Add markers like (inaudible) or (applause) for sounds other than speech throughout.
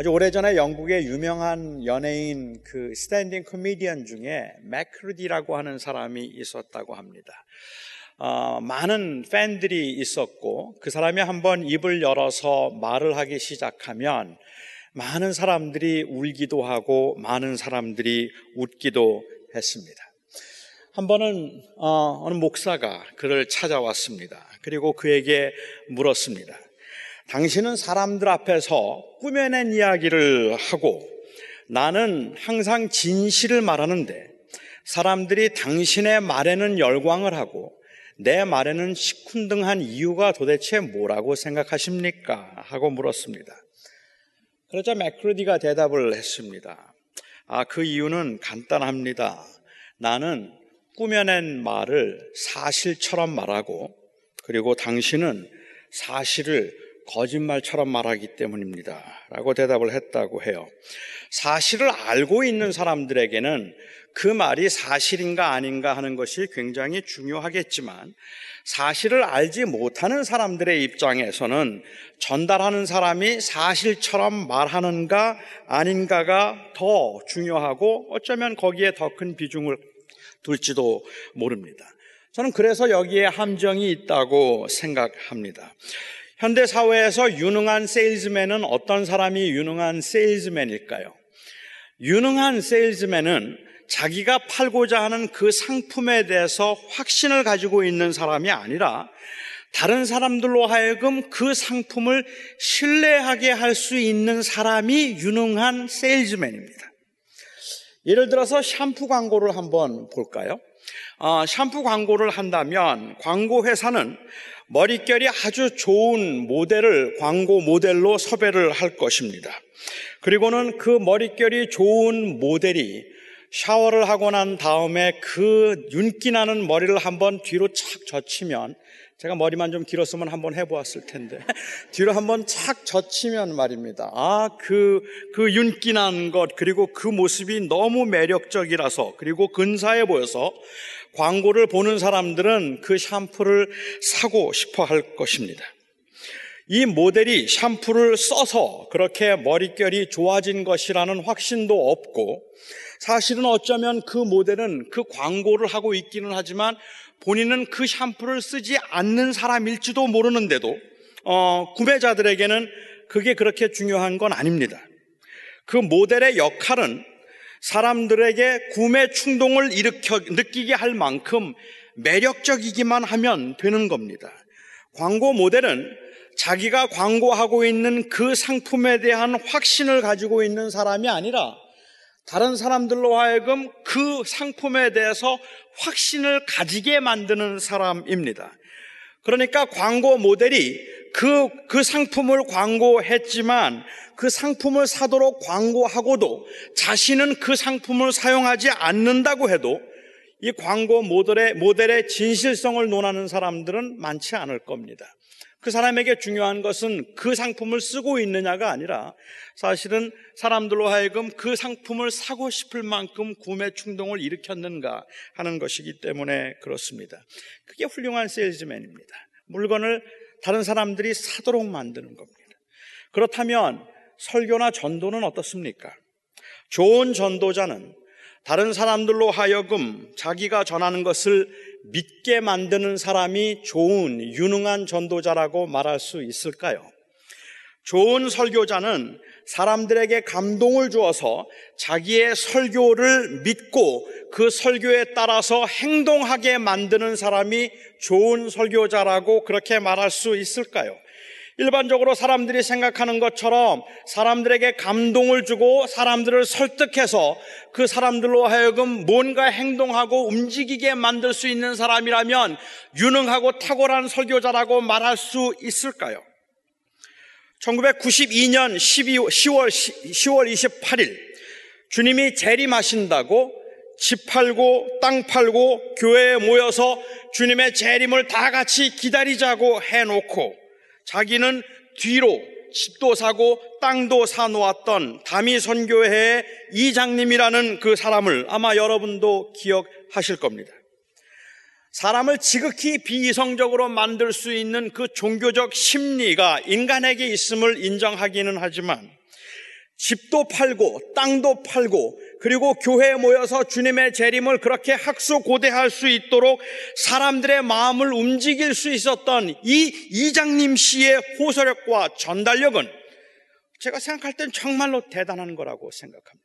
아주 오래전에 영국의 유명한 연예인 그 standing 코미디언 중에 맥크루디라고 하는 사람이 있었다고 합니다. 어, 많은 팬들이 있었고 그 사람이 한번 입을 열어서 말을 하기 시작하면 많은 사람들이 울기도 하고 많은 사람들이 웃기도 했습니다. 한 번은 어, 어느 목사가 그를 찾아왔습니다. 그리고 그에게 물었습니다. 당신은 사람들 앞에서 꾸며낸 이야기를 하고 나는 항상 진실을 말하는데 사람들이 당신의 말에는 열광을 하고 내 말에는 시큰둥한 이유가 도대체 뭐라고 생각하십니까? 하고 물었습니다. 그러자 맥크루디가 대답을 했습니다. 아, 그 이유는 간단합니다. 나는 꾸며낸 말을 사실처럼 말하고 그리고 당신은 사실을 거짓말처럼 말하기 때문입니다. 라고 대답을 했다고 해요. 사실을 알고 있는 사람들에게는 그 말이 사실인가 아닌가 하는 것이 굉장히 중요하겠지만 사실을 알지 못하는 사람들의 입장에서는 전달하는 사람이 사실처럼 말하는가 아닌가가 더 중요하고 어쩌면 거기에 더 큰 비중을 둘지도 모릅니다. 저는 그래서 여기에 함정이 있다고 생각합니다. 현대 사회에서 유능한 세일즈맨은 어떤 사람이 유능한 세일즈맨일까요? 유능한 세일즈맨은 자기가 팔고자 하는 그 상품에 대해서 확신을 가지고 있는 사람이 아니라 다른 사람들로 하여금 그 상품을 신뢰하게 할 수 있는 사람이 유능한 세일즈맨입니다. 예를 들어서 샴푸 광고를 한번 볼까요? 어, 샴푸 광고를 한다면 광고 회사는 머릿결이 아주 좋은 모델을 광고 모델로 섭외를 할 것입니다. 그리고는 그 머릿결이 좋은 모델이 샤워를 하고 난 다음에 그 윤기 나는 머리를 한번 뒤로 착 젖히면 제가 머리만 좀 길었으면 한번 해보았을 텐데 (laughs) 뒤로 한번 착 젖히면 말입니다. 아, 그, 그 윤기 난 것, 그리고 그 모습이 너무 매력적이라서, 그리고 근사해 보여서 광고를 보는 사람들은 그 샴푸를 사고 싶어 할 것입니다. 이 모델이 샴푸를 써서 그렇게 머릿결이 좋아진 것이라는 확신도 없고 사실은 어쩌면 그 모델은 그 광고를 하고 있기는 하지만 본인은 그 샴푸를 쓰지 않는 사람일지도 모르는데도 어, 구매자들에게는 그게 그렇게 중요한 건 아닙니다. 그 모델의 역할은 사람들에게 구매 충동을 일으켜 느끼게 할 만큼 매력적이기만 하면 되는 겁니다. 광고 모델은 자기가 광고하고 있는 그 상품에 대한 확신을 가지고 있는 사람이 아니라 다른 사람들로 하여금 그 상품에 대해서 확신을 가지게 만드는 사람입니다. 그러니까 광고 모델이 그, 그 상품을 광고했지만 그 상품을 사도록 광고하고도 자신은 그 상품을 사용하지 않는다고 해도 이 광고 모델의, 모델의 진실성을 논하는 사람들은 많지 않을 겁니다. 그 사람에게 중요한 것은 그 상품을 쓰고 있느냐가 아니라 사실은 사람들로 하여금 그 상품을 사고 싶을 만큼 구매 충동을 일으켰는가 하는 것이기 때문에 그렇습니다. 그게 훌륭한 세일즈맨입니다. 물건을 다른 사람들이 사도록 만드는 겁니다. 그렇다면 설교나 전도는 어떻습니까? 좋은 전도자는 다른 사람들로 하여금 자기가 전하는 것을 믿게 만드는 사람이 좋은, 유능한 전도자라고 말할 수 있을까요? 좋은 설교자는 사람들에게 감동을 주어서 자기의 설교를 믿고 그 설교에 따라서 행동하게 만드는 사람이 좋은 설교자라고 그렇게 말할 수 있을까요? 일반적으로 사람들이 생각하는 것처럼 사람들에게 감동을 주고 사람들을 설득해서 그 사람들로 하여금 뭔가 행동하고 움직이게 만들 수 있는 사람이라면 유능하고 탁월한 설교자라고 말할 수 있을까요? 1992년 12, 10월, 10월 28일 주님이 재림하신다고 집 팔고 땅 팔고 교회에 모여서 주님의 재림을 다 같이 기다리자고 해놓고 자기는 뒤로 집도 사고 땅도 사놓았던 다미 선교회의 이장님이라는 그 사람을 아마 여러분도 기억하실 겁니다. 사람을 지극히 비이성적으로 만들 수 있는 그 종교적 심리가 인간에게 있음을 인정하기는 하지만 집도 팔고 땅도 팔고 그리고 교회에 모여서 주님의 재림을 그렇게 학수고대할 수 있도록 사람들의 마음을 움직일 수 있었던 이 이장님 씨의 호소력과 전달력은 제가 생각할 땐 정말로 대단한 거라고 생각합니다.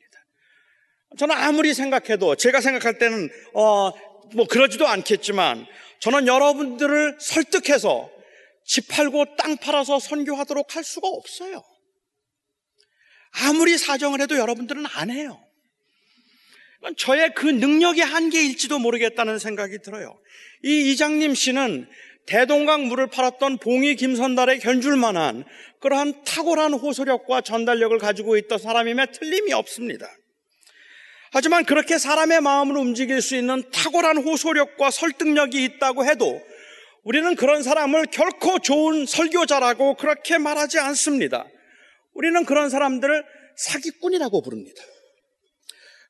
저는 아무리 생각해도 제가 생각할 때는 어, 뭐 그러지도 않겠지만 저는 여러분들을 설득해서 집 팔고 땅 팔아서 선교하도록 할 수가 없어요. 아무리 사정을 해도 여러분들은 안 해요. 저의 그 능력의 한계일지도 모르겠다는 생각이 들어요. 이 이장님 씨는 대동강 물을 팔았던 봉이 김선달에 견줄 만한 그러한 탁월한 호소력과 전달력을 가지고 있던 사람임에 틀림이 없습니다. 하지만 그렇게 사람의 마음을 움직일 수 있는 탁월한 호소력과 설득력이 있다고 해도 우리는 그런 사람을 결코 좋은 설교자라고 그렇게 말하지 않습니다. 우리는 그런 사람들을 사기꾼이라고 부릅니다.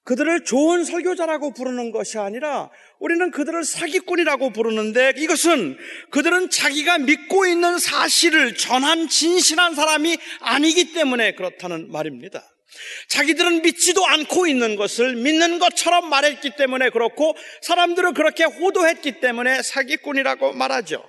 그들을 좋은 설교자라고 부르는 것이 아니라 우리는 그들을 사기꾼이라고 부르는데 이것은 그들은 자기가 믿고 있는 사실을 전한 진실한 사람이 아니기 때문에 그렇다는 말입니다. 자기들은 믿지도 않고 있는 것을 믿는 것처럼 말했기 때문에 그렇고 사람들을 그렇게 호도했기 때문에 사기꾼이라고 말하죠.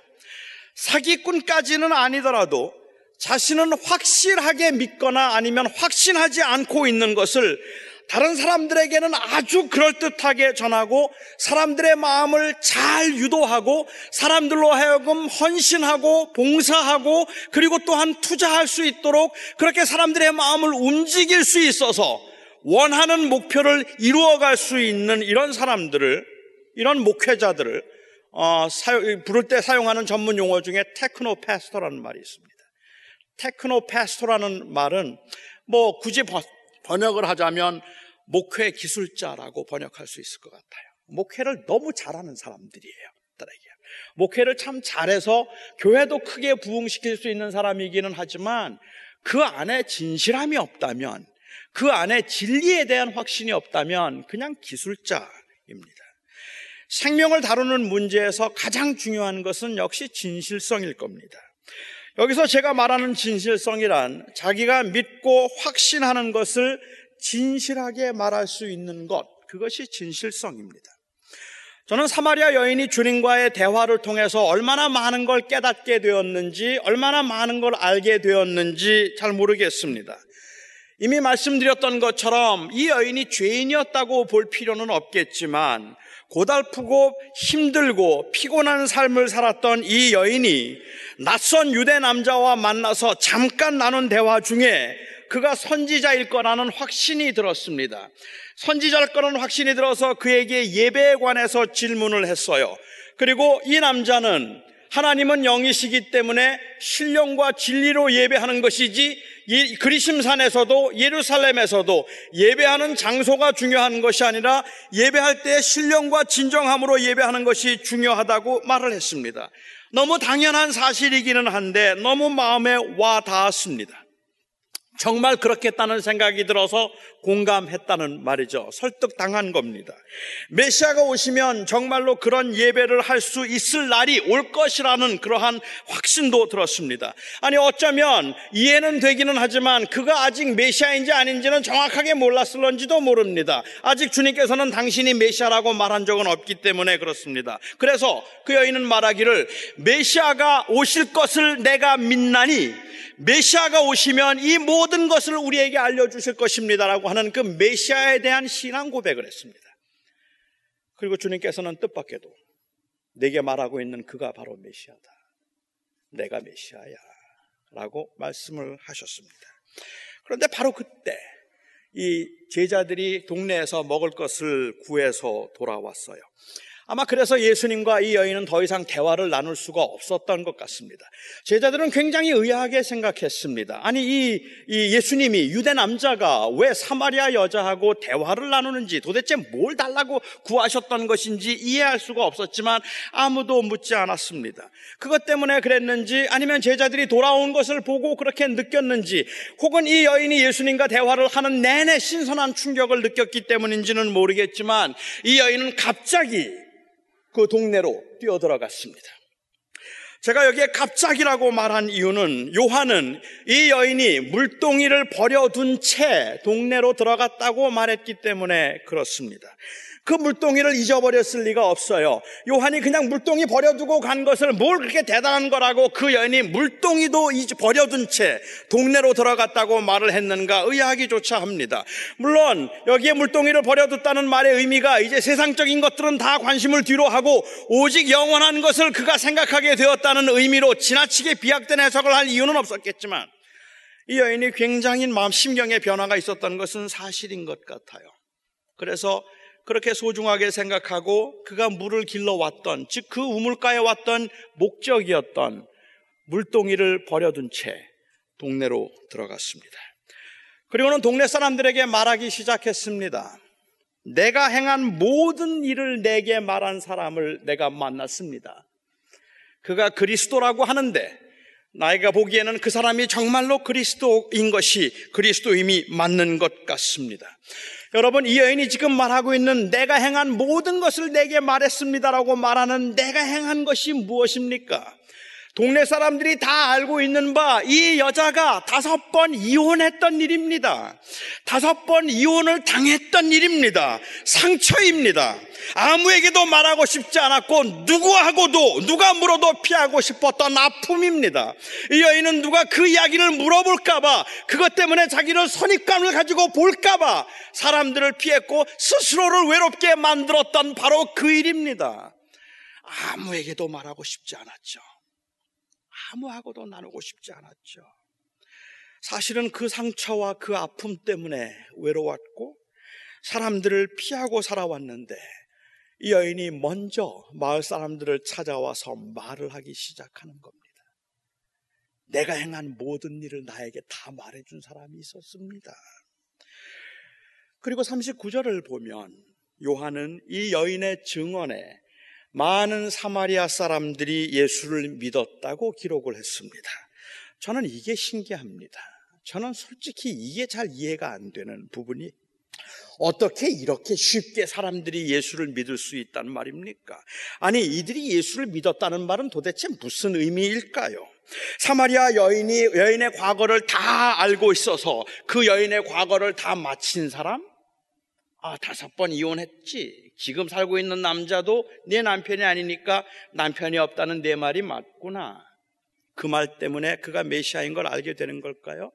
사기꾼까지는 아니더라도 자신은 확실하게 믿거나 아니면 확신하지 않고 있는 것을 다른 사람들에게는 아주 그럴듯하게 전하고 사람들의 마음을 잘 유도하고 사람들로 하여금 헌신하고 봉사하고 그리고 또한 투자할 수 있도록 그렇게 사람들의 마음을 움직일 수 있어서 원하는 목표를 이루어갈 수 있는 이런 사람들을 이런 목회자들을 어, 사용, 부를 때 사용하는 전문 용어 중에 테크노 패스터라는 말이 있습니다. 테크노 패스토라는 말은 뭐 굳이 번역을 하자면 목회 기술자라고 번역할 수 있을 것 같아요. 목회를 너무 잘하는 사람들이에요. 목회를 참 잘해서 교회도 크게 부흥시킬 수 있는 사람이기는 하지만 그 안에 진실함이 없다면 그 안에 진리에 대한 확신이 없다면 그냥 기술자입니다. 생명을 다루는 문제에서 가장 중요한 것은 역시 진실성일 겁니다. 여기서 제가 말하는 진실성이란 자기가 믿고 확신하는 것을 진실하게 말할 수 있는 것, 그것이 진실성입니다. 저는 사마리아 여인이 주님과의 대화를 통해서 얼마나 많은 걸 깨닫게 되었는지, 얼마나 많은 걸 알게 되었는지 잘 모르겠습니다. 이미 말씀드렸던 것처럼 이 여인이 죄인이었다고 볼 필요는 없겠지만, 고달프고 힘들고 피곤한 삶을 살았던 이 여인이 낯선 유대 남자와 만나서 잠깐 나눈 대화 중에 그가 선지자일 거라는 확신이 들었습니다. 선지자일 거라는 확신이 들어서 그에게 예배에 관해서 질문을 했어요. 그리고 이 남자는 하나님은 영이시기 때문에 신령과 진리로 예배하는 것이지 그리심산에서도 예루살렘에서도 예배하는 장소가 중요한 것이 아니라 예배할 때 신령과 진정함으로 예배하는 것이 중요하다고 말을 했습니다. 너무 당연한 사실이기는 한데 너무 마음에 와 닿았습니다. 정말 그렇겠다는 생각이 들어서 공감했다는 말이죠. 설득당한 겁니다. 메시아가 오시면 정말로 그런 예배를 할 수 있을 날이 올 것이라는 그러한 확신도 들었습니다. 아니 어쩌면 이해는 되기는 하지만 그가 아직 메시아인지 아닌지는 정확하게 몰랐을런지도 모릅니다. 아직 주님께서는 당신이 메시아라고 말한 적은 없기 때문에 그렇습니다. 그래서 그 여인은 말하기를 메시아가 오실 것을 내가 믿나니 메시아가 오시면 이 모든 것을 우리에게 알려주실 것입니다라고 하는 그 메시아에 대한 신앙 고백을 했습니다. 그리고 주님께서는 뜻밖에도 내게 말하고 있는 그가 바로 메시아다. 내가 메시아야. 라고 말씀을 하셨습니다. 그런데 바로 그때 이 제자들이 동네에서 먹을 것을 구해서 돌아왔어요. 아마 그래서 예수님과 이 여인은 더 이상 대화를 나눌 수가 없었던 것 같습니다. 제자들은 굉장히 의아하게 생각했습니다. 아니, 이, 이 예수님이 유대 남자가 왜 사마리아 여자하고 대화를 나누는지 도대체 뭘 달라고 구하셨던 것인지 이해할 수가 없었지만 아무도 묻지 않았습니다. 그것 때문에 그랬는지 아니면 제자들이 돌아온 것을 보고 그렇게 느꼈는지 혹은 이 여인이 예수님과 대화를 하는 내내 신선한 충격을 느꼈기 때문인지는 모르겠지만 이 여인은 갑자기 그 동네로 뛰어들어갔습니다. 제가 여기에 갑자기라고 말한 이유는 요한은 이 여인이 물동이를 버려둔 채 동네로 들어갔다고 말했기 때문에 그렇습니다. 그 물동이를 잊어버렸을 리가 없어요. 요한이 그냥 물동이 버려두고 간 것을 뭘 그렇게 대단한 거라고 그 여인이 물동이도 버려둔 채 동네로 들어갔다고 말을 했는가 의아하기조차 합니다. 물론 여기에 물동이를 버려뒀다는 말의 의미가 이제 세상적인 것들은 다 관심을 뒤로 하고 오직 영원한 것을 그가 생각하게 되었다는 의미로 지나치게 비약된 해석을 할 이유는 없었겠지만 이 여인이 굉장히 마음 심경의 변화가 있었던 것은 사실인 것 같아요. 그래서 그렇게 소중하게 생각하고 그가 물을 길러 왔던, 즉 그 우물가에 왔던 목적이었던 물동이를 버려둔 채 동네로 들어갔습니다. 그리고는 동네 사람들에게 말하기 시작했습니다. 내가 행한 모든 일을 내게 말한 사람을 내가 만났습니다. 그가 그리스도라고 하는데 나이가 보기에는 그 사람이 정말로 그리스도인 것이 그리스도임이 맞는 것 같습니다. 여러분, 이 여인이 지금 말하고 있는 내가 행한 모든 것을 내게 말했습니다라고 말하는 내가 행한 것이 무엇입니까? 동네 사람들이 다 알고 있는 바 이 여자가 다섯 번 이혼했던 일입니다. 다섯 번 이혼을 당했던 일입니다. 상처입니다. 아무에게도 말하고 싶지 않았고 누구하고도 누가 물어도 피하고 싶었던 아픔입니다. 이 여인은 누가 그 이야기를 물어볼까봐 그것 때문에 자기를 선입감을 가지고 볼까봐 사람들을 피했고 스스로를 외롭게 만들었던 바로 그 일입니다. 아무에게도 말하고 싶지 않았죠. 아무하고도 나누고 싶지 않았죠. 사실은 그 상처와 그 아픔 때문에 외로웠고 사람들을 피하고 살아왔는데 이 여인이 먼저 마을 사람들을 찾아와서 말을 하기 시작하는 겁니다. 내가 행한 모든 일을 나에게 다 말해준 사람이 있었습니다. 그리고 39절을 보면 요한은 이 여인의 증언에 많은 사마리아 사람들이 예수를 믿었다고 기록을 했습니다. 저는 이게 신기합니다. 저는 솔직히 이게 잘 이해가 안 되는 부분이 어떻게 이렇게 쉽게 사람들이 예수를 믿을 수 있단 말입니까? 아니, 이들이 예수를 믿었다는 말은 도대체 무슨 의미일까요? 사마리아 여인이 여인의 과거를 다 알고 있어서 그 여인의 과거를 다 마친 사람? 아, 다섯 번 이혼했지. 지금 살고 있는 남자도 내 남편이 아니니까 남편이 없다는 내 말이 맞구나. 그 말 때문에 그가 메시아인 걸 알게 되는 걸까요?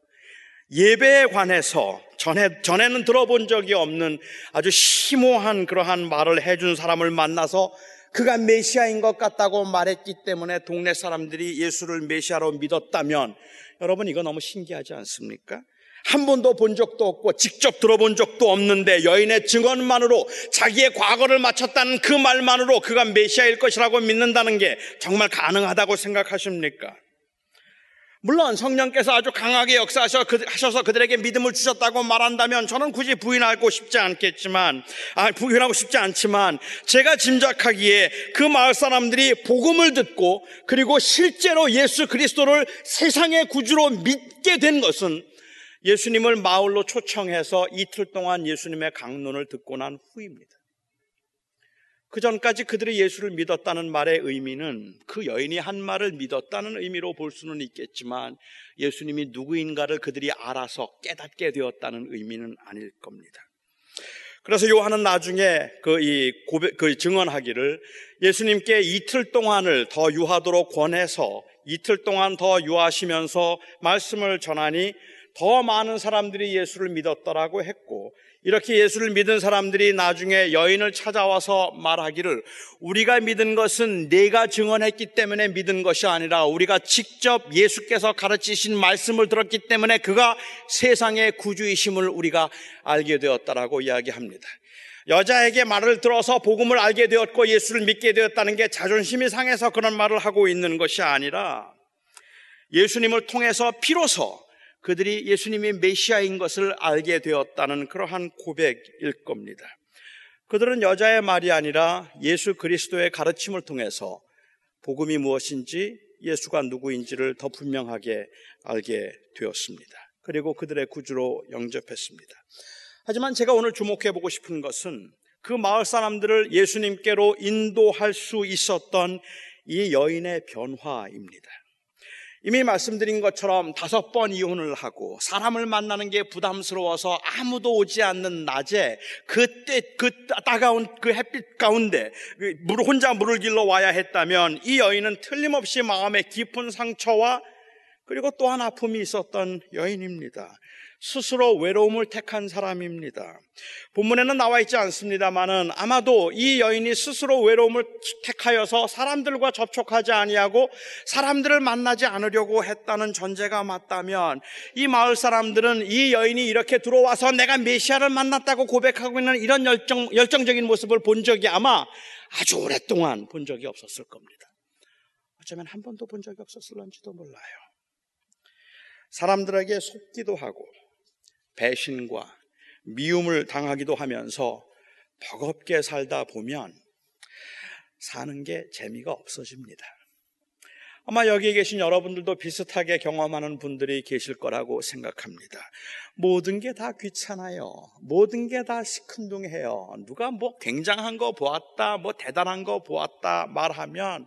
예배에 관해서 전에, 전에는 들어본 적이 없는 아주 심오한 그러한 말을 해준 사람을 만나서 그가 메시아인 것 같다고 말했기 때문에 동네 사람들이 예수를 메시아로 믿었다면 여러분 이거 너무 신기하지 않습니까? 한 번도 본 적도 없고 직접 들어본 적도 없는데 여인의 증언만으로 자기의 과거를 마쳤다는 그 말만으로 그가 메시아일 것이라고 믿는다는 게 정말 가능하다고 생각하십니까? 물론 성령께서 아주 강하게 역사하셔서 그, 그들에게 믿음을 주셨다고 말한다면 저는 굳이 부인하고 싶지 않겠지만, 아, 부인하고 싶지 않지만, 제가 짐작하기에 그 마을 사람들이 복음을 듣고 그리고 실제로 예수 그리스도를 세상의 구주로 믿게 된 것은 예수님을 마을로 초청해서 이틀 동안 예수님의 강론을 듣고 난 후입니다. 그 전까지 그들이 예수를 믿었다는 말의 의미는 그 여인이 한 말을 믿었다는 의미로 볼 수는 있겠지만 예수님이 누구인가를 그들이 알아서 깨닫게 되었다는 의미는 아닐 겁니다. 그래서 요한은 나중에 그 이 고백, 그 증언하기를 예수님께 이틀 동안을 더 유하도록 권해서 이틀 동안 더 유하시면서 말씀을 전하니 더 많은 사람들이 예수를 믿었더라고 했고 이렇게 예수를 믿은 사람들이 나중에 여인을 찾아와서 말하기를 우리가 믿은 것은 내가 증언했기 때문에 믿은 것이 아니라 우리가 직접 예수께서 가르치신 말씀을 들었기 때문에 그가 세상의 구주이심을 우리가 알게 되었다라고 이야기합니다. 여자에게 말을 들어서 복음을 알게 되었고 예수를 믿게 되었다는 게 자존심이 상해서 그런 말을 하고 있는 것이 아니라 예수님을 통해서 비로소 그들이 예수님이 메시아인 것을 알게 되었다는 그러한 고백일 겁니다. 그들은 여자의 말이 아니라 예수 그리스도의 가르침을 통해서 복음이 무엇인지 예수가 누구인지를 더 분명하게 알게 되었습니다. 그리고 그들의 구주로 영접했습니다. 하지만 제가 오늘 주목해 보고 싶은 것은 그 마을 사람들을 예수님께로 인도할 수 있었던 이 여인의 변화입니다. 이미 말씀드린 것처럼 다섯 번 이혼을 하고 사람을 만나는 게 부담스러워서 아무도 오지 않는 낮에 그때 그 따가운 그 햇빛 가운데 그물 혼자 물을 길러 와야 했다면 이 여인은 틀림없이 마음에 깊은 상처와 그리고 또한 아픔이 있었던 여인입니다. 스스로 외로움을 택한 사람입니다. 본문에는 나와 있지 않습니다만은 아마도 이 여인이 스스로 외로움을 택하여서 사람들과 접촉하지 아니하고 사람들을 만나지 않으려고 했다는 전제가 맞다면 이 마을 사람들은 이 여인이 이렇게 들어와서 내가 메시아를 만났다고 고백하고 있는 이런 열정, 열정적인 모습을 본 적이 아마 아주 오랫동안 본 적이 없었을 겁니다. 어쩌면 한 번도 본 적이 없었을런지도 몰라요. 사람들에게 속기도 하고 배신과 미움을 당하기도 하면서 버겁게 살다 보면 사는 게 재미가 없어집니다. 아마 여기 계신 여러분들도 비슷하게 경험하는 분들이 계실 거라고 생각합니다. 모든 게 다 귀찮아요. 모든 게 다 시큰둥해요. 누가 뭐 굉장한 거 보았다, 뭐 대단한 거 보았다 말하면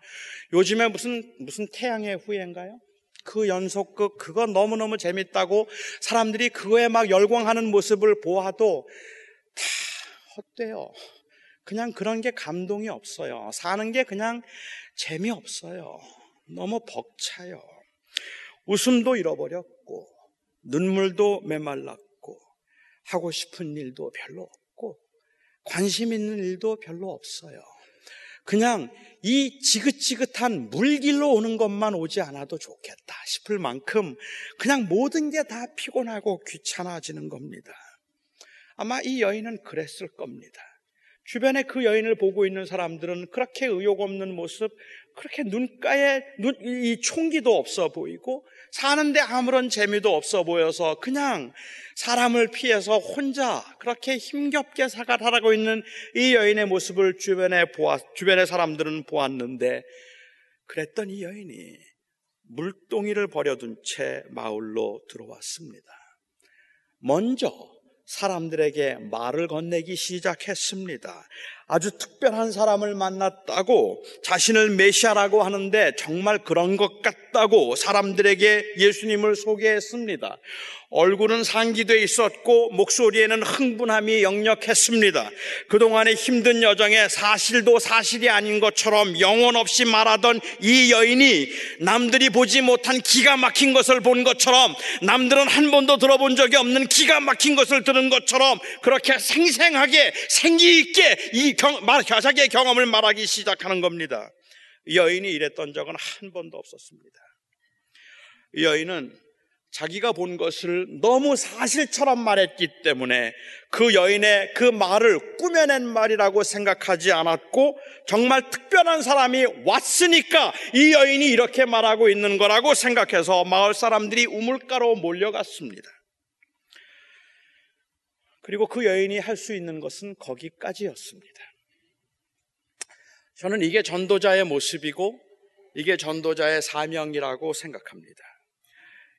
요즘에 무슨, 무슨 태양의 후예인가요? 그 연속극 그거 너무너무 재밌다고 사람들이 그거에 막 열광하는 모습을 보아도 다 헛돼요. 그냥 그런 게 감동이 없어요. 사는 게 그냥 재미없어요. 너무 벅차요. 웃음도 잃어버렸고 눈물도 메말랐고 하고 싶은 일도 별로 없고 관심 있는 일도 별로 없어요. 그냥 이 지긋지긋한 물길로 오는 것만 오지 않아도 좋겠다 싶을 만큼 그냥 모든 게 다 피곤하고 귀찮아지는 겁니다. 아마 이 여인은 그랬을 겁니다. 주변에 그 여인을 보고 있는 사람들은 그렇게 의욕 없는 모습, 그렇게 눈가에 눈, 이 총기도 없어 보이고 사는데 아무런 재미도 없어 보여서 그냥 사람을 피해서 혼자 그렇게 힘겹게 살아가고 있는 이 여인의 모습을 주변에 보았, 주변의 사람들은 보았는데 그랬던 이 여인이 물동이를 버려둔 채 마을로 들어왔습니다. 먼저 사람들에게 말을 건네기 시작했습니다. 아주 특별한 사람을 만났다고 자신을 메시아라고 하는데 정말 그런 것 같다고 사람들에게 예수님을 소개했습니다. 얼굴은 상기돼 있었고 목소리에는 흥분함이 역력했습니다. 그동안의 힘든 여정에 사실도 사실이 아닌 것처럼 영혼 없이 말하던 이 여인이 남들이 보지 못한 기가 막힌 것을 본 것처럼 남들은 한 번도 들어본 적이 없는 기가 막힌 것을 들은 것처럼 그렇게 생생하게 생기 있게 이 경, 말, 자기의 경험을 말하기 시작하는 겁니다. 여인이 이랬던 적은 한 번도 없었습니다. 여인은 자기가 본 것을 너무 사실처럼 말했기 때문에 그 여인의 그 말을 꾸며낸 말이라고 생각하지 않았고 정말 특별한 사람이 왔으니까 이 여인이 이렇게 말하고 있는 거라고 생각해서 마을 사람들이 우물가로 몰려갔습니다. 그리고 그 여인이 할 수 있는 것은 거기까지였습니다. 저는 이게 전도자의 모습이고 이게 전도자의 사명이라고 생각합니다.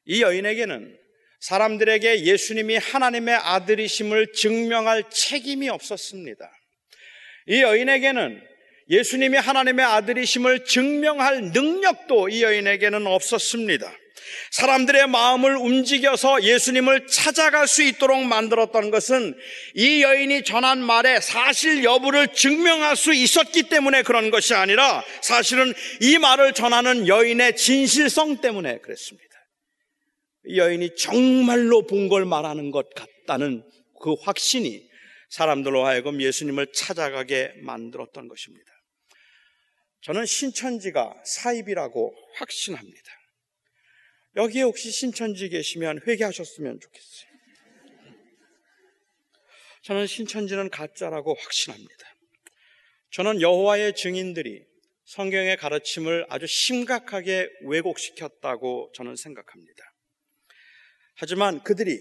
이 여인에게는 사람들에게 예수님이 하나님의 아들이심을 증명할 책임이 없었습니다. 이 여인에게는 예수님이 하나님의 아들이심을 증명할 능력도 이 여인에게는 없었습니다. 사람들의 마음을 움직여서 예수님을 찾아갈 수 있도록 만들었던 것은 이 여인이 전한 말의 사실 여부를 증명할 수 있었기 때문에 그런 것이 아니라 사실은 이 말을 전하는 여인의 진실성 때문에 그랬습니다. 이 여인이 정말로 본 걸 말하는 것 같다는 그 확신이 사람들로 하여금 예수님을 찾아가게 만들었던 것입니다. 저는 신천지가 사입이라고 확신합니다. 여기에 혹시 신천지 계시면 회개하셨으면 좋겠어요. 저는 신천지는 가짜라고 확신합니다. 저는 여호와의 증인들이 성경의 가르침을 아주 심각하게 왜곡시켰다고 저는 생각합니다. 하지만 그들이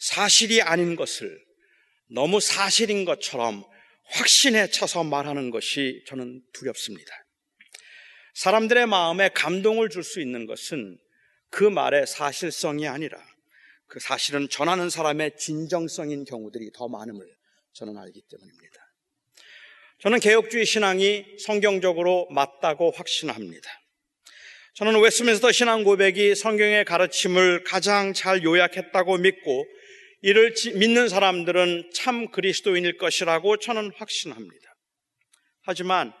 사실이 아닌 것을 너무 사실인 것처럼 확신에 차서 말하는 것이 저는 두렵습니다. 사람들의 마음에 감동을 줄 수 있는 것은 그 말의 사실성이 아니라 그 사실은 전하는 사람의 진정성인 경우들이 더 많음을 저는 알기 때문입니다. 저는 개혁주의 신앙이 성경적으로 맞다고 확신합니다. 저는 웨스민스터 신앙 고백이 성경의 가르침을 가장 잘 요약했다고 믿고 이를 믿는 사람들은 참 그리스도인일 것이라고 저는 확신합니다. 하지만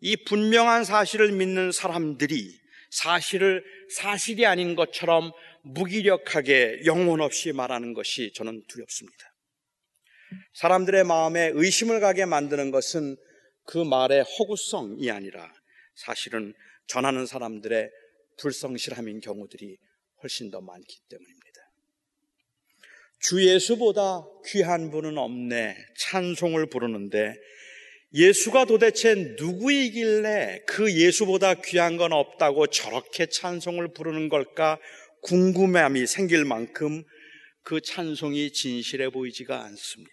이 분명한 사실을 믿는 사람들이 사실을 사실이 아닌 것처럼 무기력하게 영혼 없이 말하는 것이 저는 두렵습니다. 사람들의 마음에 의심을 가게 만드는 것은 그 말의 허구성이 아니라 사실은 전하는 사람들의 불성실함인 경우들이 훨씬 더 많기 때문입니다. 주 예수보다 귀한 분은 없네 찬송을 부르는데 예수가 도대체 누구이길래 그 예수보다 귀한 건 없다고 저렇게 찬송을 부르는 걸까 궁금함이 생길 만큼 그 찬송이 진실해 보이지가 않습니다.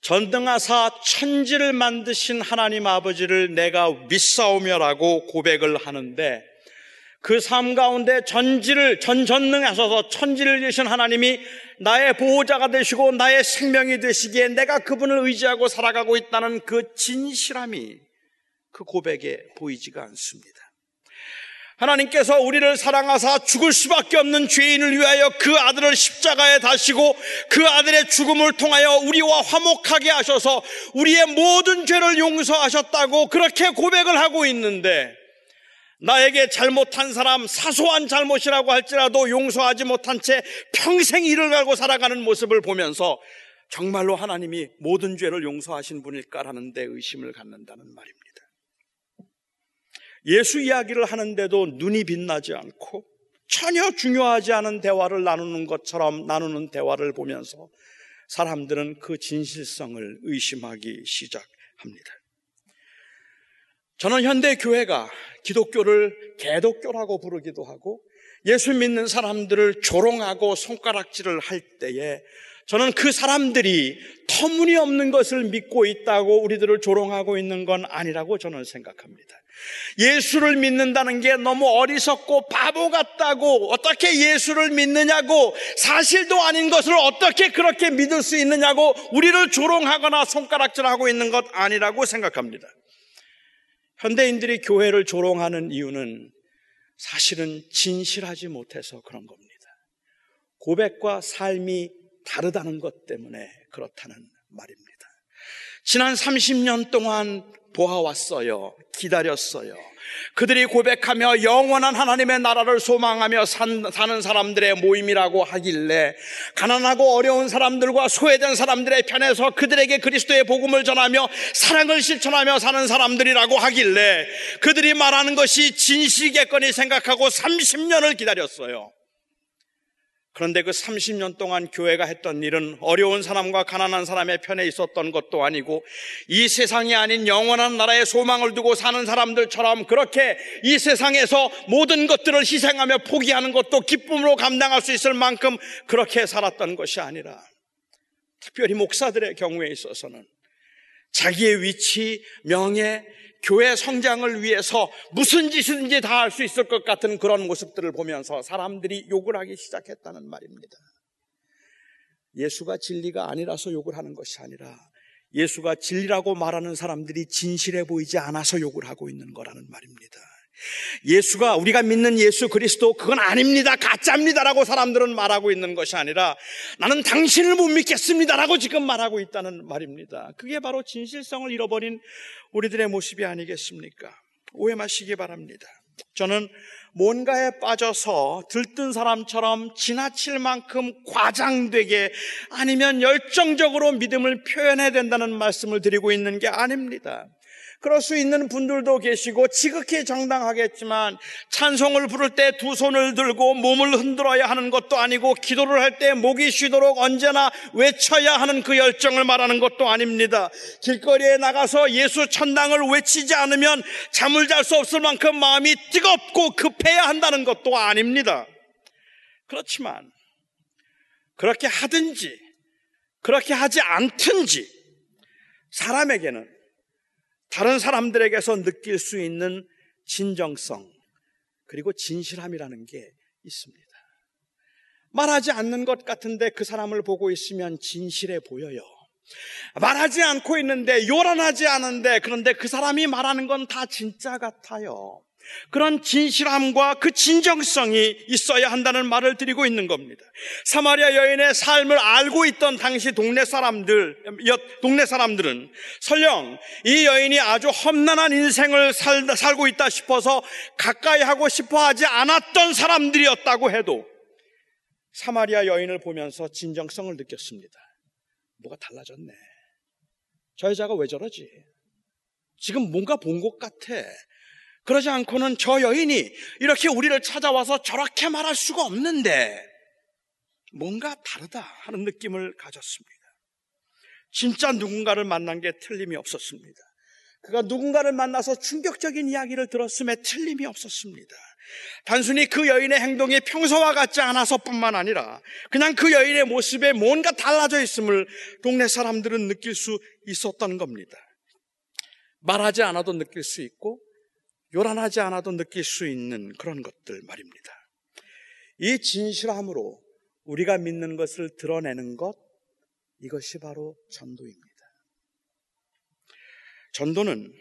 전등하사 천지를 만드신 하나님 아버지를 내가 믿사오며라고 고백을 하는데 그 삶 가운데 전지를 전전능하셔서 천지를 지으신 하나님이 나의 보호자가 되시고 나의 생명이 되시기에 내가 그분을 의지하고 살아가고 있다는 그 진실함이 그 고백에 보이지가 않습니다. 하나님께서 우리를 사랑하사 죽을 수밖에 없는 죄인을 위하여 그 아들을 십자가에 다시고 그 아들의 죽음을 통하여 우리와 화목하게 하셔서 우리의 모든 죄를 용서하셨다고 그렇게 고백을 하고 있는데 나에게 잘못한 사람 사소한 잘못이라고 할지라도 용서하지 못한 채 평생 이를 갈고 살아가는 모습을 보면서 정말로 하나님이 모든 죄를 용서하신 분일까라는 데 의심을 갖는다는 말입니다. 예수 이야기를 하는데도 눈이 빛나지 않고 전혀 중요하지 않은 대화를 나누는 것처럼 나누는 대화를 보면서 사람들은 그 진실성을 의심하기 시작합니다. 저는 현대 교회가 기독교를 개독교라고 부르기도 하고 예수 믿는 사람들을 조롱하고 손가락질을 할 때에 저는 그 사람들이 터무니없는 것을 믿고 있다고 우리들을 조롱하고 있는 건 아니라고 저는 생각합니다. 예수를 믿는다는 게 너무 어리석고 바보 같다고 어떻게 예수를 믿느냐고 사실도 아닌 것을 어떻게 그렇게 믿을 수 있느냐고 우리를 조롱하거나 손가락질하고 있는 것 아니라고 생각합니다. 현대인들이 교회를 조롱하는 이유는 사실은 진실하지 못해서 그런 겁니다. 고백과 삶이 다르다는 것 때문에 그렇다는 말입니다. 지난 30년 동안 보아왔어요. 기다렸어요. 그들이 고백하며 영원한 하나님의 나라를 소망하며 산, 사는 사람들의 모임이라고 하길래 가난하고 어려운 사람들과 소외된 사람들의 편에서 그들에게 그리스도의 복음을 전하며 사랑을 실천하며 사는 사람들이라고 하길래 그들이 말하는 것이 진실이겠거니 생각하고 30년을 기다렸어요. 그런데 그 30년 동안 교회가 했던 일은 어려운 사람과 가난한 사람의 편에 있었던 것도 아니고 이 세상이 아닌 영원한 나라의 소망을 두고 사는 사람들처럼 그렇게 이 세상에서 모든 것들을 희생하며 포기하는 것도 기쁨으로 감당할 수 있을 만큼 그렇게 살았던 것이 아니라 특별히 목사들의 경우에 있어서는 자기의 위치, 명예, 교회 성장을 위해서 무슨 짓이든지 다 할 수 있을 것 같은 그런 모습들을 보면서 사람들이 욕을 하기 시작했다는 말입니다. 예수가 진리가 아니라서 욕을 하는 것이 아니라 예수가 진리라고 말하는 사람들이 진실해 보이지 않아서 욕을 하고 있는 거라는 말입니다. 예수가 우리가 믿는 예수 그리스도 그건 아닙니다. 가짜입니다라고 사람들은 말하고 있는 것이 아니라 나는 당신을 못 믿겠습니다라고 지금 말하고 있다는 말입니다. 그게 바로 진실성을 잃어버린 우리들의 모습이 아니겠습니까? 오해 마시기 바랍니다. 저는 뭔가에 빠져서 들뜬 사람처럼 지나칠 만큼 과장되게 아니면 열정적으로 믿음을 표현해야 된다는 말씀을 드리고 있는 게 아닙니다. 그럴 수 있는 분들도 계시고 지극히 정당하겠지만 찬송을 부를 때 두 손을 들고 몸을 흔들어야 하는 것도 아니고 기도를 할 때 목이 쉬도록 언제나 외쳐야 하는 그 열정을 말하는 것도 아닙니다. 길거리에 나가서 예수 천당을 외치지 않으면 잠을 잘 수 없을 만큼 마음이 뜨겁고 급해야 한다는 것도 아닙니다. 그렇지만 그렇게 하든지 그렇게 하지 않든지 사람에게는 다른 사람들에게서 느낄 수 있는 진정성, 그리고 진실함이라는 게 있습니다. 말하지 않는 것 같은데 그 사람을 보고 있으면 진실해 보여요. 말하지 않고 있는데 요란하지 않은데 그런데 그 사람이 말하는 건 다 진짜 같아요. 그런 진실함과 그 진정성이 있어야 한다는 말을 드리고 있는 겁니다. 사마리아 여인의 삶을 알고 있던 당시 동네 사람들, 동네 사람들은 설령 이 여인이 아주 험난한 인생을 살, 살고 있다 싶어서 가까이 하고 싶어 하지 않았던 사람들이었다고 해도 사마리아 여인을 보면서 진정성을 느꼈습니다. 뭐가 달라졌네. 저 여자가 왜 저러지? 지금 뭔가 본 것 같아. 그러지 않고는 저 여인이 이렇게 우리를 찾아와서 저렇게 말할 수가 없는데 뭔가 다르다 하는 느낌을 가졌습니다. 진짜 누군가를 만난 게 틀림이 없었습니다. 그가 누군가를 만나서 충격적인 이야기를 들었음에 틀림이 없었습니다. 단순히 그 여인의 행동이 평소와 같지 않아서 뿐만 아니라 그냥 그 여인의 모습에 뭔가 달라져 있음을 동네 사람들은 느낄 수 있었던 겁니다. 말하지 않아도 느낄 수 있고 요란하지 않아도 느낄 수 있는 그런 것들 말입니다. 이 진실함으로 우리가 믿는 것을 드러내는 것, 이것이 바로 전도입니다. 전도는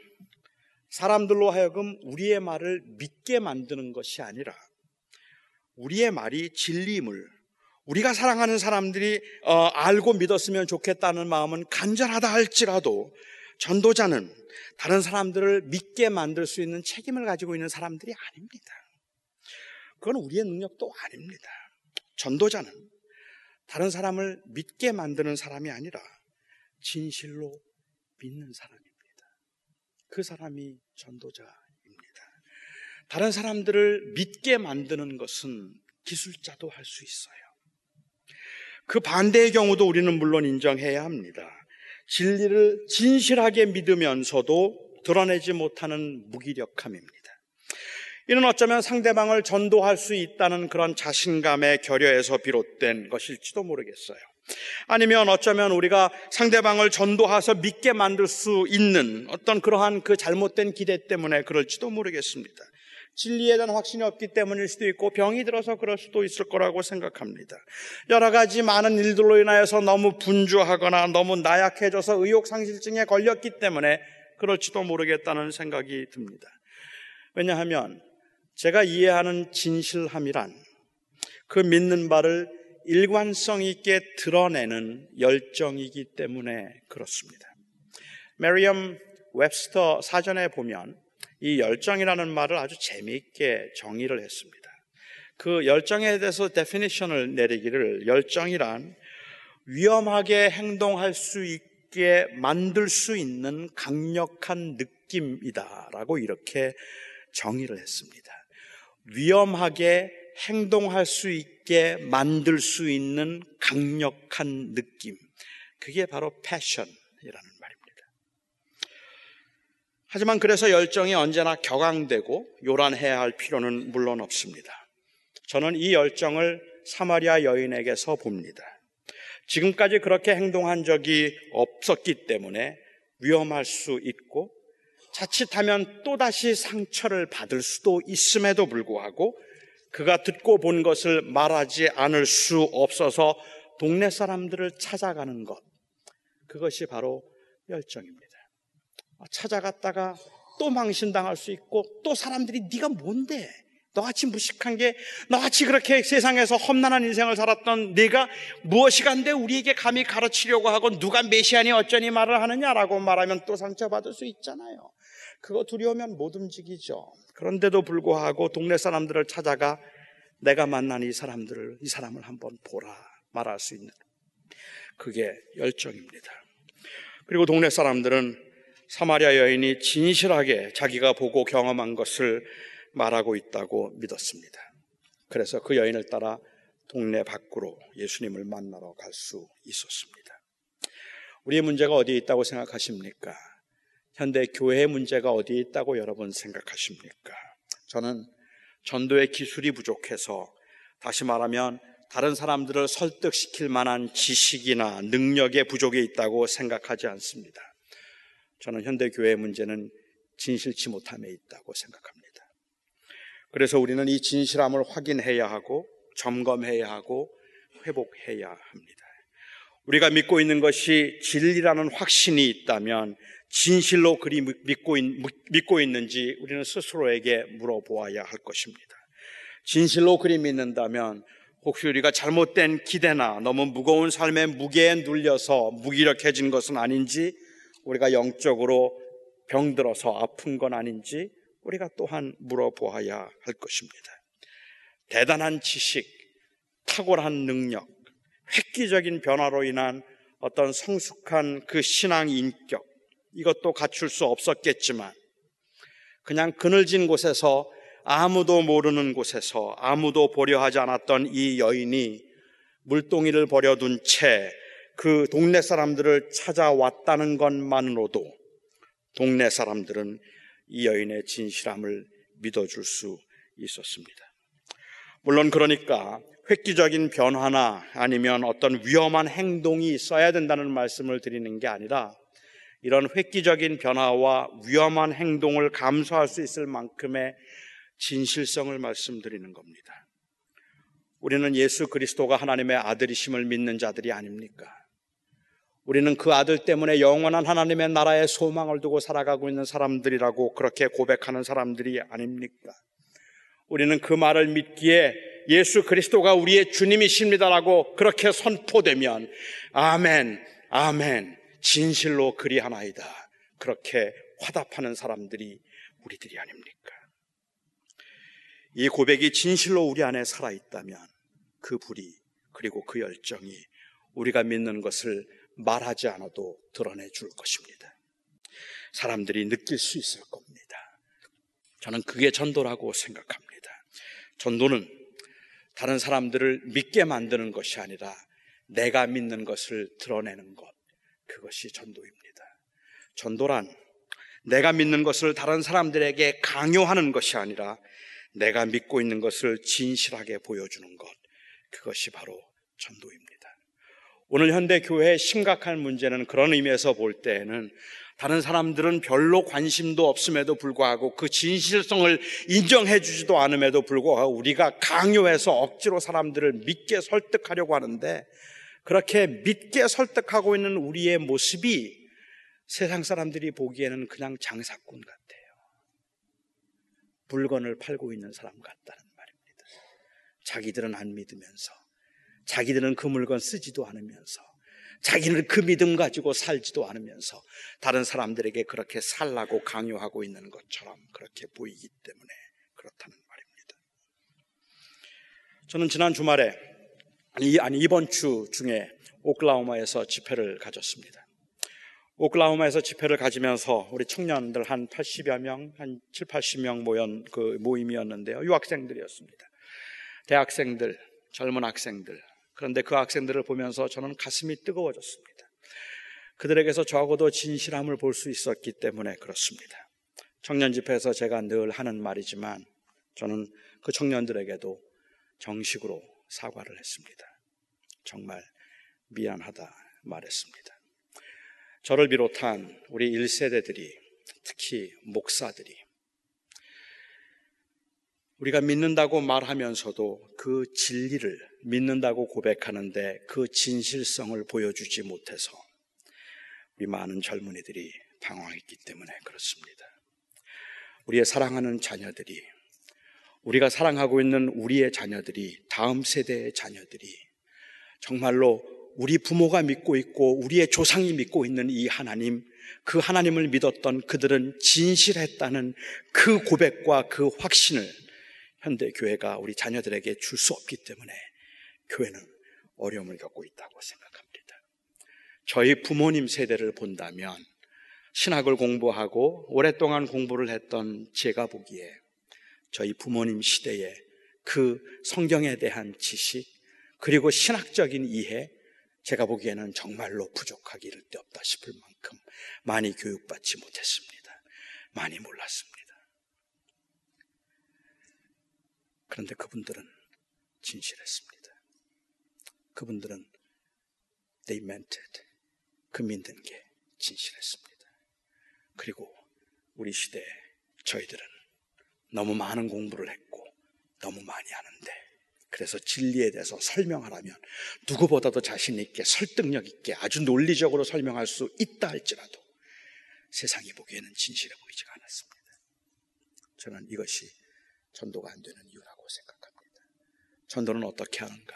사람들로 하여금 우리의 말을 믿게 만드는 것이 아니라 우리의 말이 진리임을 우리가 사랑하는 사람들이 어, 알고 믿었으면 좋겠다는 마음은 간절하다 할지라도 전도자는 다른 사람들을 믿게 만들 수 있는 책임을 가지고 있는 사람들이 아닙니다. 그건 우리의 능력도 아닙니다. 전도자는 다른 사람을 믿게 만드는 사람이 아니라 진실로 믿는 사람입니다. 그 사람이 전도자입니다. 다른 사람들을 믿게 만드는 것은 기술자도 할 수 있어요. 그 반대의 경우도 우리는 물론 인정해야 합니다. 진리를 진실하게 믿으면서도 드러내지 못하는 무기력함입니다. 이는 어쩌면 상대방을 전도할 수 있다는 그런 자신감의 결여에서 비롯된 것일지도 모르겠어요. 아니면 어쩌면 우리가 상대방을 전도해서 믿게 만들 수 있는 어떤 그러한 그 잘못된 기대 때문에 그럴지도 모르겠습니다. 진리에 대한 확신이 없기 때문일 수도 있고 병이 들어서 그럴 수도 있을 거라고 생각합니다. 여러 가지 많은 일들로 인하여서 너무 분주하거나 너무 나약해져서 의욕상실증에 걸렸기 때문에 그럴지도 모르겠다는 생각이 듭니다. 왜냐하면 제가 이해하는 진실함이란 그 믿는 바를 일관성 있게 드러내는 열정이기 때문에 그렇습니다. Merriam-Webster 사전에 보면 이 열정이라는 말을 아주 재미있게 정의를 했습니다. 그 열정에 대해서 definition을 내리기를 열정이란 위험하게 행동할 수 있게 만들 수 있는 강력한 느낌이다라고 이렇게 정의를 했습니다. 위험하게 행동할 수 있게 만들 수 있는 강력한 느낌. 그게 바로 패션이라는. 하지만 그래서 열정이 언제나 격앙되고 요란해야 할 필요는 물론 없습니다. 저는 이 열정을 사마리아 여인에게서 봅니다. 지금까지 그렇게 행동한 적이 없었기 때문에 위험할 수 있고 자칫하면 또다시 상처를 받을 수도 있음에도 불구하고 그가 듣고 본 것을 말하지 않을 수 없어서 동네 사람들을 찾아가는 것. 그것이 바로 열정입니다. 찾아갔다가 또 망신당할 수 있고 또 사람들이 네가 뭔데? 너같이 무식한 게 너같이 그렇게 세상에서 험난한 인생을 살았던 네가 무엇이 간데 우리에게 감히 가르치려고 하고 누가 메시아니 어쩌니 말을 하느냐라고 말하면 또 상처받을 수 있잖아요. 그거 두려우면 못 움직이죠. 그런데도 불구하고 동네 사람들을 찾아가 내가 만난 이 사람들을, 이 사람을 한번 보라 말할 수 있는 그게 열정입니다. 그리고 동네 사람들은 사마리아 여인이 진실하게 자기가 보고 경험한 것을 말하고 있다고 믿었습니다. 그래서 그 여인을 따라 동네 밖으로 예수님을 만나러 갈 수 있었습니다. 우리의 문제가 어디에 있다고 생각하십니까? 현대 교회의 문제가 어디에 있다고 여러분 생각하십니까? 저는 전도의 기술이 부족해서 다시 말하면 다른 사람들을 설득시킬 만한 지식이나 능력의 부족이 있다고 생각하지 않습니다. 저는 현대 교회의 문제는 진실치 못함에 있다고 생각합니다. 그래서 우리는 이 진실함을 확인해야 하고 점검해야 하고 회복해야 합니다. 우리가 믿고 있는 것이 진리라는 확신이 있다면 진실로 그리 믿고, 있, 믿고 있는지 우리는 스스로에게 물어보아야 할 것입니다. 진실로 그리 믿는다면 혹시 우리가 잘못된 기대나 너무 무거운 삶의 무게에 눌려서 무기력해진 것은 아닌지 우리가 영적으로 병들어서 아픈 건 아닌지 우리가 또한 물어보아야 할 것입니다. 대단한 지식, 탁월한 능력, 획기적인 변화로 인한 어떤 성숙한 그 신앙 인격, 이것도 갖출 수 없었겠지만, 그냥 그늘진 곳에서 아무도 모르는 곳에서 아무도 보려 하지 않았던 이 여인이 물동이를 버려둔 채 그 동네 사람들을 찾아왔다는 것만으로도 동네 사람들은 이 여인의 진실함을 믿어줄 수 있었습니다. 물론 그러니까 획기적인 변화나 아니면 어떤 위험한 행동이 있어야 된다는 말씀을 드리는 게 아니라 이런 획기적인 변화와 위험한 행동을 감수할 수 있을 만큼의 진실성을 말씀드리는 겁니다. 우리는 예수 그리스도가 하나님의 아들이심을 믿는 자들이 아닙니까? 우리는 그 아들 때문에 영원한 하나님의 나라의 소망을 두고 살아가고 있는 사람들이라고 그렇게 고백하는 사람들이 아닙니까? 우리는 그 말을 믿기에 예수 그리스도가 우리의 주님이십니다라고 그렇게 선포되면 아멘, 아멘, 진실로 그리하나이다. 그렇게 화답하는 사람들이 우리들이 아닙니까? 이 고백이 진실로 우리 안에 살아있다면 그 불이 그리고 그 열정이 우리가 믿는 것을 말하지 않아도 드러내 줄 것입니다. 사람들이 느낄 수 있을 겁니다. 저는 그게 전도라고 생각합니다. 전도는 다른 사람들을 믿게 만드는 것이 아니라 내가 믿는 것을 드러내는 것. 그것이 전도입니다. 전도란 내가 믿는 것을 다른 사람들에게 강요하는 것이 아니라 내가 믿고 있는 것을 진실하게 보여주는 것. 그것이 바로 전도입니다. 오늘 현대 교회의 심각한 문제는 그런 의미에서 볼 때에는 다른 사람들은 별로 관심도 없음에도 불구하고 그 진실성을 인정해 주지도 않음에도 불구하고 우리가 강요해서 억지로 사람들을 믿게 설득하려고 하는데 그렇게 믿게 설득하고 있는 우리의 모습이 세상 사람들이 보기에는 그냥 장사꾼 같아요. 물건을 팔고 있는 사람 같다는 말입니다. 자기들은 안 믿으면서, 자기들은 그 물건 쓰지도 않으면서, 자기는 그 믿음 가지고 살지도 않으면서 다른 사람들에게 그렇게 살라고 강요하고 있는 것처럼 그렇게 보이기 때문에 그렇다는 말입니다. 저는 지난 주말에 아니, 아니 이번 주 중에 오클라호마에서 집회를 가졌습니다. 오클라호마에서 집회를 가지면서 우리 청년들 한 80여 명, 한 7, 80명 모연 그 모임이었는데요. 유학생들이었습니다. 대학생들, 젊은 학생들, 그런데 그 학생들을 보면서 저는 가슴이 뜨거워졌습니다. 그들에게서 적어도 진실함을 볼 수 있었기 때문에 그렇습니다. 청년 집회에서 제가 늘 하는 말이지만 저는 그 청년들에게도 정식으로 사과를 했습니다. 정말 미안하다 말했습니다. 저를 비롯한 우리 1세대들이 특히 목사들이 우리가 믿는다고 말하면서도 그 진리를 믿는다고 고백하는데 그 진실성을 보여주지 못해서 우리 많은 젊은이들이 방황했기 때문에 그렇습니다. 우리의 사랑하는 자녀들이 우리가 사랑하고 있는 우리의 자녀들이 다음 세대의 자녀들이 정말로 우리 부모가 믿고 있고 우리의 조상이 믿고 있는 이 하나님 그 하나님을 믿었던 그들은 진실했다는 그 고백과 그 확신을 현대 교회가 우리 자녀들에게 줄 수 없기 때문에 교회는 어려움을 겪고 있다고 생각합니다. 저희 부모님 세대를 본다면 신학을 공부하고 오랫동안 공부를 했던 제가 보기에 저희 부모님 시대에 그 성경에 대한 지식 그리고 신학적인 이해 제가 보기에는 정말로 부족하기 이를 데 없다 싶을 만큼 많이 교육받지 못했습니다. 많이 몰랐습니다. 그런데 그분들은 진실했습니다. 그분들은 they meant it. 그 믿는 게 진실했습니다. 그리고 우리 시대에 저희들은 너무 많은 공부를 했고 너무 많이 하는데 그래서 진리에 대해서 설명하라면 누구보다도 자신 있게 설득력 있게 아주 논리적으로 설명할 수 있다 할지라도 세상이 보기에는 진실해 보이지가 않았습니다. 저는 이것이 전도가 안 되는 이유라고. 전도는 어떻게 하는가?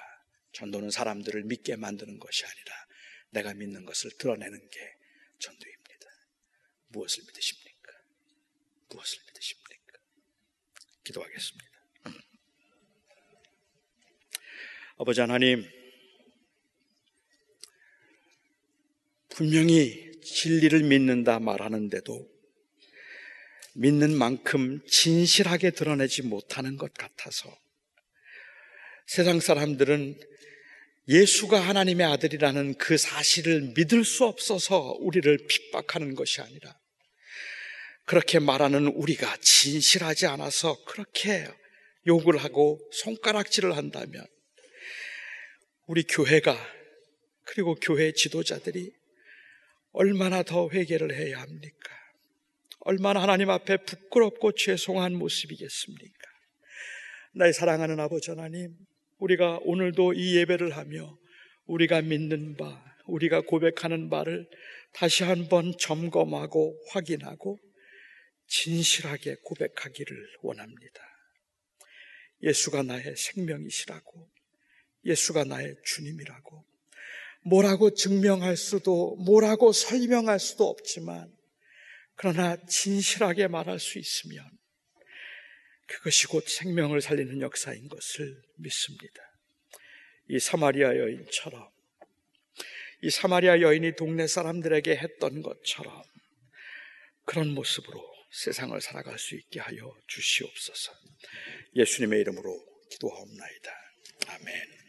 전도는 사람들을 믿게 만드는 것이 아니라 내가 믿는 것을 드러내는 게 전도입니다. 무엇을 믿으십니까? 무엇을 믿으십니까? 기도하겠습니다. 아버지 하나님, 분명히 진리를 믿는다 말하는데도 믿는 만큼 진실하게 드러내지 못하는 것 같아서 세상 사람들은 예수가 하나님의 아들이라는 그 사실을 믿을 수 없어서 우리를 핍박하는 것이 아니라 그렇게 말하는 우리가 진실하지 않아서 그렇게 욕을 하고 손가락질을 한다면 우리 교회가 그리고 교회 지도자들이 얼마나 더 회개를 해야 합니까? 얼마나 하나님 앞에 부끄럽고 죄송한 모습이겠습니까? 나의 사랑하는 아버지 하나님, 우리가 오늘도 이 예배를 하며 우리가 믿는 바, 우리가 고백하는 바를 다시 한번 점검하고 확인하고 진실하게 고백하기를 원합니다. 예수가 나의 생명이시라고, 예수가 나의 주님이라고, 뭐라고 증명할 수도, 뭐라고 설명할 수도 없지만, 그러나 진실하게 말할 수 있으면 그것이 곧 생명을 살리는 역사인 것을 믿습니다. 이 사마리아 여인처럼 이 사마리아 여인이 동네 사람들에게 했던 것처럼 그런 모습으로 세상을 살아갈 수 있게 하여 주시옵소서. 예수님의 이름으로 기도하옵나이다. 아멘.